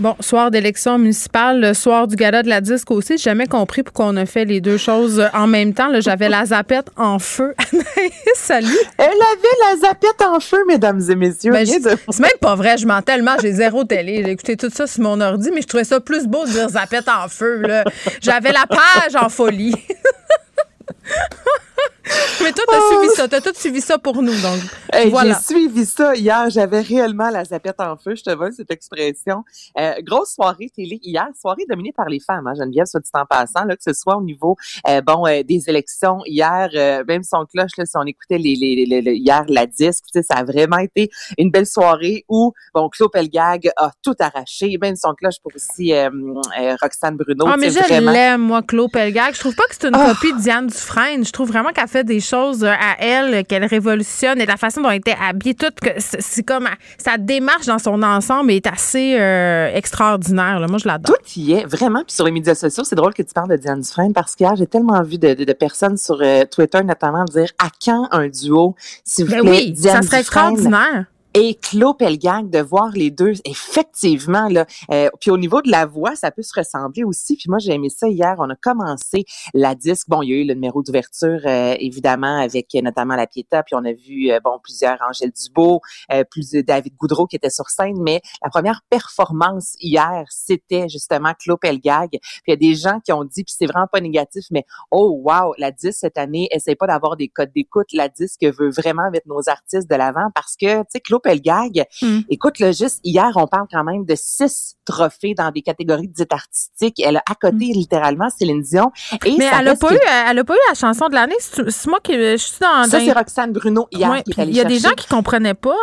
Bon, soir d'élection municipale, le soir du gala de la disque aussi. J'ai jamais compris pourquoi on a fait les deux choses en même temps. J'avais la zapette en feu. Salut. Elle avait la zapette en feu, mesdames et messieurs. Ben, de- c'est même pas vrai, je mens tellement, j'ai zéro télé. J'ai écouté tout ça sur mon ordi, mais je trouvais ça plus beau de dire zapette en feu. J'avais la page en folie. mais toi, t'as suivi ça, t'as tout suivi ça pour nous, donc Hey, voilà. J'ai suivi ça hier. J'avais réellement la zapette en feu. Je te vole cette expression. Euh, grosse soirée télé hier. Soirée dominée par les femmes, hein, Geneviève, soit dit en passant, là, que ce soit au niveau euh, bon euh, des élections hier, même son cloche, là, si on écoutait les, les, les- hier la disque, tu sais, ça a vraiment été une belle soirée où bon Claude Pelgag a tout arraché, même son cloche pour aussi Roxane Bruno. Ah, mais je vraiment. l'aime, moi, Claude Pelgag. Je trouve pas que c'est une Ah. copie de Diane Dufresne. Je trouve vraiment qu'elle fait des choses euh, à elle, qu'elle révolutionne et la façon dont elle était habillée, tout, c'est comme sa démarche dans son ensemble est assez euh, extraordinaire. là. Moi, je l'adore. Tout y est, vraiment. Puis sur les médias sociaux, c'est drôle que tu parles de Diane Dufresne parce qu'hier, j'ai tellement vu de, de- de personnes sur euh, Twitter notamment dire à quand un duo, s'il vous Ben plaît, oui, Diane ça serait Dufresne extraordinaire. Et Claude Pelgag, de voir les deux, effectivement, là. Euh, puis au niveau de la voix, ça peut se ressembler aussi. Puis moi, j'ai aimé ça hier. On a commencé la disque. Bon, il y a eu le numéro d'ouverture, euh, évidemment, avec euh, notamment la Pieta. Puis on a vu, euh, bon, plusieurs Angèle Dubo, euh, plus de David Goudreau qui était sur scène. Mais la première performance hier, c'était justement Claude Pelgag. Puis il y a des gens qui ont dit, puis c'est vraiment pas négatif, mais oh wow, la disque cette année, essaye pas d'avoir des codes d'écoute. La disque veut vraiment mettre nos artistes de l'avant parce que, tu sais, Claude Pelgag, Mm. écoute, là, juste hier, on parle quand même de six trophées dans des catégories dites artistiques. Elle a à côté, littéralement, Céline Dion. Et. Mais elle a, pas que- eu, elle a pas eu la chanson de l'année. C'est moi qui je suis dans. Ça, c'est Roxane Bruno hier Ouais, qui est puis allée Il y a des gens qui comprenaient pas.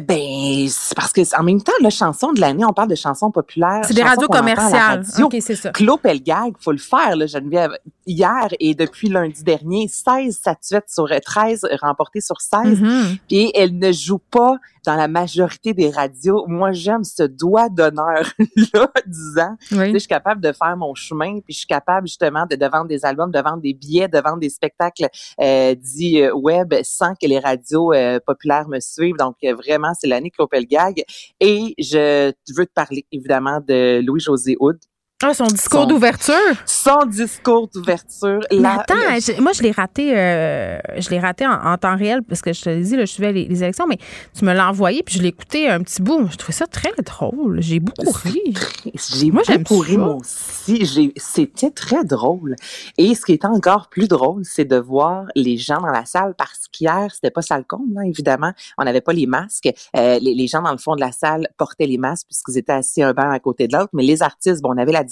Ben, c'est parce que en même temps, la chanson de l'année, on parle de chansons populaires. C'est des radios commerciales. radio. OK, c'est ça. Claude Pelgag, faut le faire, là, Geneviève. Hier et depuis lundi dernier, 16 statuettes sur 13 remportées sur 16. Mhm. Puis elle ne joue pas dans la majorité des radios. Moi, j'aime ce doigt d'honneur-là, disant, tu sais, Oui. je suis capable de faire mon chemin, puis je suis capable justement de, de vendre des albums, de vendre des billets, de vendre des spectacles euh, dits euh, web sans que les radios euh, populaires me suivent. Donc, euh, c'est l'année Claude Pelgag. Et je veux te parler, évidemment, de Louis-José Houd. Ah, son discours d'ouverture? Son discours d'ouverture. Attends, le- je- moi je l'ai raté, euh, je l'ai raté en, en temps réel parce que je te l'ai dit, là, je suivais les, les élections, mais tu me l'as envoyé puis je l'ai écouté un petit bout. Je trouvais ça très drôle. J'ai beaucoup ri. J'ai Moi, j'aime beaucoup ri, moi aussi. C'était très drôle. Et ce qui est encore plus drôle, c'est de voir les gens dans la salle parce qu'hier, c'était pas salle comble, là, évidemment. On n'avait pas les masques. Euh, les, les gens dans le fond de la salle portaient les masques puisqu'ils étaient assis un banc à côté de l'autre. Mais les artistes, bon, on avait la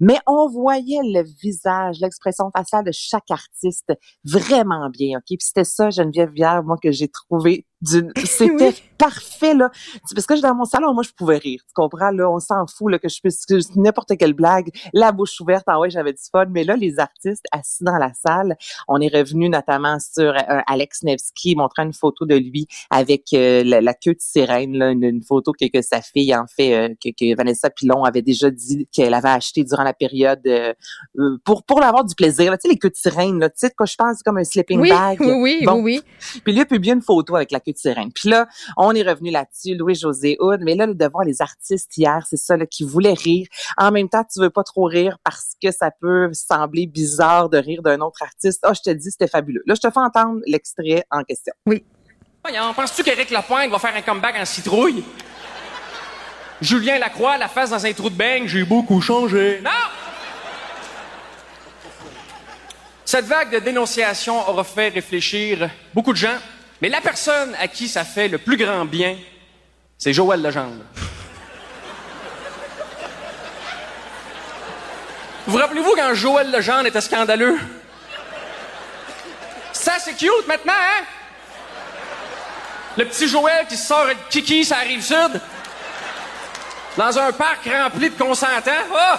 Mais on voyait le visage, l'expression faciale de chaque artiste vraiment bien, OK? Puis c'était ça, Geneviève hier, moi, que j'ai trouvé c'était parfait, là. Parce que dans mon salon, moi, je pouvais rire. Tu comprends, là? On s'en fout, là, que je puisse, n'importe quelle blague, la bouche ouverte, ah ouais, j'avais du fun. Mais là, les artistes assis dans la salle, on est revenu notamment sur euh, Alex Nevsky montrant une photo de lui avec euh, la, queue de sirène, là, une, photo que, que, sa fille, en fait, euh, que, que, Vanessa Pilon avait déjà dit qu'elle avait acheté durant la période pour, pour avoir du plaisir. Tu sais, les queues de sirène, là, tu sais, quand je pense, comme un sleeping bag. Oui, oui, oui, oui. Puis lui a publié une photo avec la queue de sirène. Puis là, on est revenu là-dessus, Louis-José Houd, mais là, de voir les artistes hier, c'est ça, là, qui voulaient rire. En même temps, tu veux pas trop rire parce que ça peut sembler bizarre de rire d'un autre artiste. oh, je te dis, c'était fabuleux. Là, je te fais entendre l'extrait en question. Oui. Voyons, penses-tu qu'Éric Lapointe va faire un comeback en citrouille? Julien Lacroix, la face dans un trou de beigne, j'ai beaucoup changé. Non! Cette vague de dénonciation aura fait réfléchir beaucoup de gens, mais la personne à qui ça fait le plus grand bien, c'est Joël Legendre. Vous rappelez-vous quand Joël Legendre était scandaleux? Ça, c'est cute maintenant, hein? Le petit Joël qui sort de kiki, ça arrive sud. Dans un parc rempli de consentants. Oh!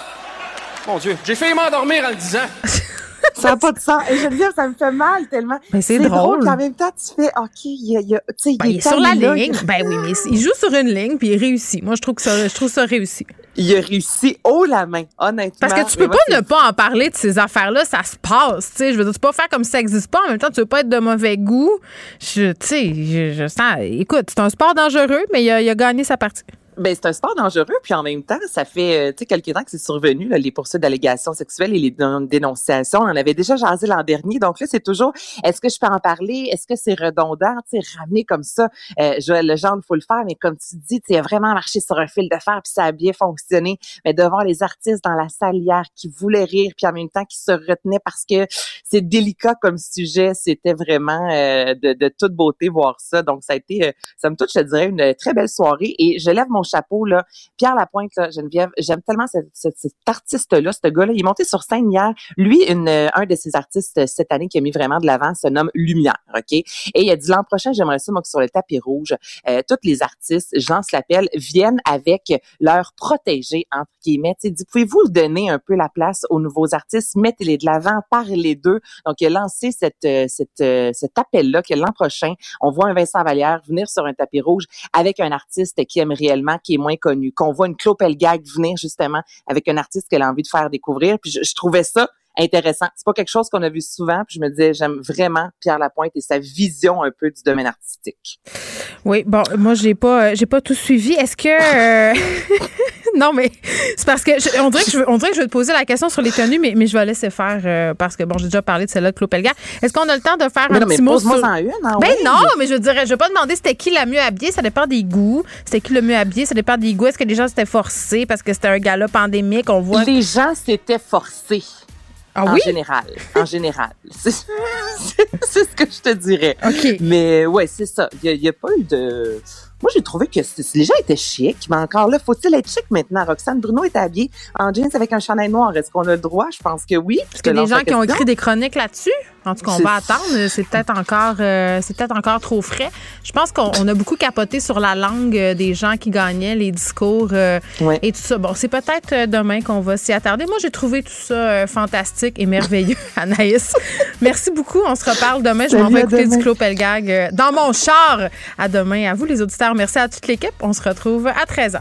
Mon Dieu, j'ai failli m'endormir en le disant. ça n'a pas de sens. Et je veux dire, ça me fait mal tellement. Mais c'est drôle. drôle. En même temps, tu fais, OK, il, y a, sais, ben, il, est sur la ligne. Ben oui, mais il joue sur une ligne puis il réussit. Moi, je trouve que ça, je trouve ça réussi. Il a réussi haut la main, honnêtement. Parce que tu peux pas ne pas en parler de ces affaires-là, ça se passe, tu sais. Je veux dire, tu peux pas faire comme si ça n'existe pas. En même temps, tu veux pas être de mauvais goût. Je, tu sais, je, je sens. Écoute, c'est un sport dangereux, mais il a, il a gagné sa partie. Ben, c'est un sport dangereux, puis en même temps, ça fait euh, tu sais quelques temps que c'est survenu, là, les poursuites d'allégations sexuelles et les dénonciations. On en avait déjà jasé l'an dernier. Donc là, c'est toujours est-ce que je peux en parler? Est-ce que c'est redondant? Tu ramener comme ça, euh, Joël Legendre, il faut le faire, mais comme tu dis, tu as vraiment marché sur un fil de fer, puis ça a bien fonctionné. Mais devant les artistes dans la salle hier qui voulaient rire, puis en même temps qui se retenaient parce que c'est délicat comme sujet, c'était vraiment euh, de, de, toute beauté voir ça. Donc ça a été, euh, ça me touche, je dirais, une très belle soirée. Et je lève chapeau, là. Pierre Lapointe, là, Geneviève, j'aime tellement cet, artiste-là, ce gars-là. Il est monté sur scène hier. Lui, euh, un de ces artistes euh, cette année qui a mis vraiment de l'avant se nomme Lumière, OK? Et il a dit l'an prochain, j'aimerais ça, moi, que sur le tapis rouge, euh, toutes les artistes, je lance l'appel, viennent avec leur protégé, entre guillemets. Tu dit, pouvez-vous donner un peu la place aux nouveaux artistes? Mettez-les de l'avant, parlez d'eux. Donc, il a lancé cette, cette, cet appel-là que l'an prochain, on voit un Vincent Vallière venir sur un tapis rouge avec un artiste qui aime réellement qui est moins connu, qu'on voit une Claude Pelgag venir justement avec un artiste qu'elle a envie de faire découvrir. Puis je, trouvais ça intéressant. C'est pas quelque chose qu'on a vu souvent. Puis je me disais, j'aime vraiment Pierre Lapointe et sa vision un peu du domaine artistique. Oui, bon, moi j'ai pas, euh, j'ai pas tout suivi. Est-ce que euh, non, mais c'est parce que on dirait que je, on dirait que je vais te poser la question sur les tenues, mais, mais je vais laisser faire euh, parce que bon, j'ai déjà parlé de celle-là de Claude Pelgag. Est-ce qu'on a le temps de faire un petit mot sur... en une, hein, Ben non, mais je dirais, je vais pas demander c'était qui la mieux habillée, ça dépend des goûts. C'était qui le mieux habillé, ça dépend des goûts. Est-ce que les gens s'étaient forcés parce que c'était un gala pandémique, on voit. Les gens s'étaient forcés. Ah en général, en général. C'est ce que je te dirais. Mais ouais, c'est ça. Il n'y a, a, pas eu de moi, j'ai trouvé que les gens étaient chics, mais encore là, faut-il être chic maintenant? Roxane Bruno est habillée en jeans avec un chandail noir. Est-ce qu'on a le droit? Je pense que oui. Parce que des gens qui ont écrit des chroniques là-dessus. En tout cas, on va attendre. C'est peut-être encore, euh, c'est peut-être encore trop frais. Je pense qu'on a beaucoup capoté sur la langue euh, des gens qui gagnaient, les discours euh, et tout ça. Bon, c'est peut-être demain qu'on va s'y attarder. Moi, j'ai trouvé tout ça fantastique et merveilleux, Anaïs. Merci beaucoup. On se reparle demain. Je m'en vais écouter du Clos Pelgag dans mon char. À demain. À vous, les auditeurs. Merci à toute l'équipe. On se retrouve à 13h.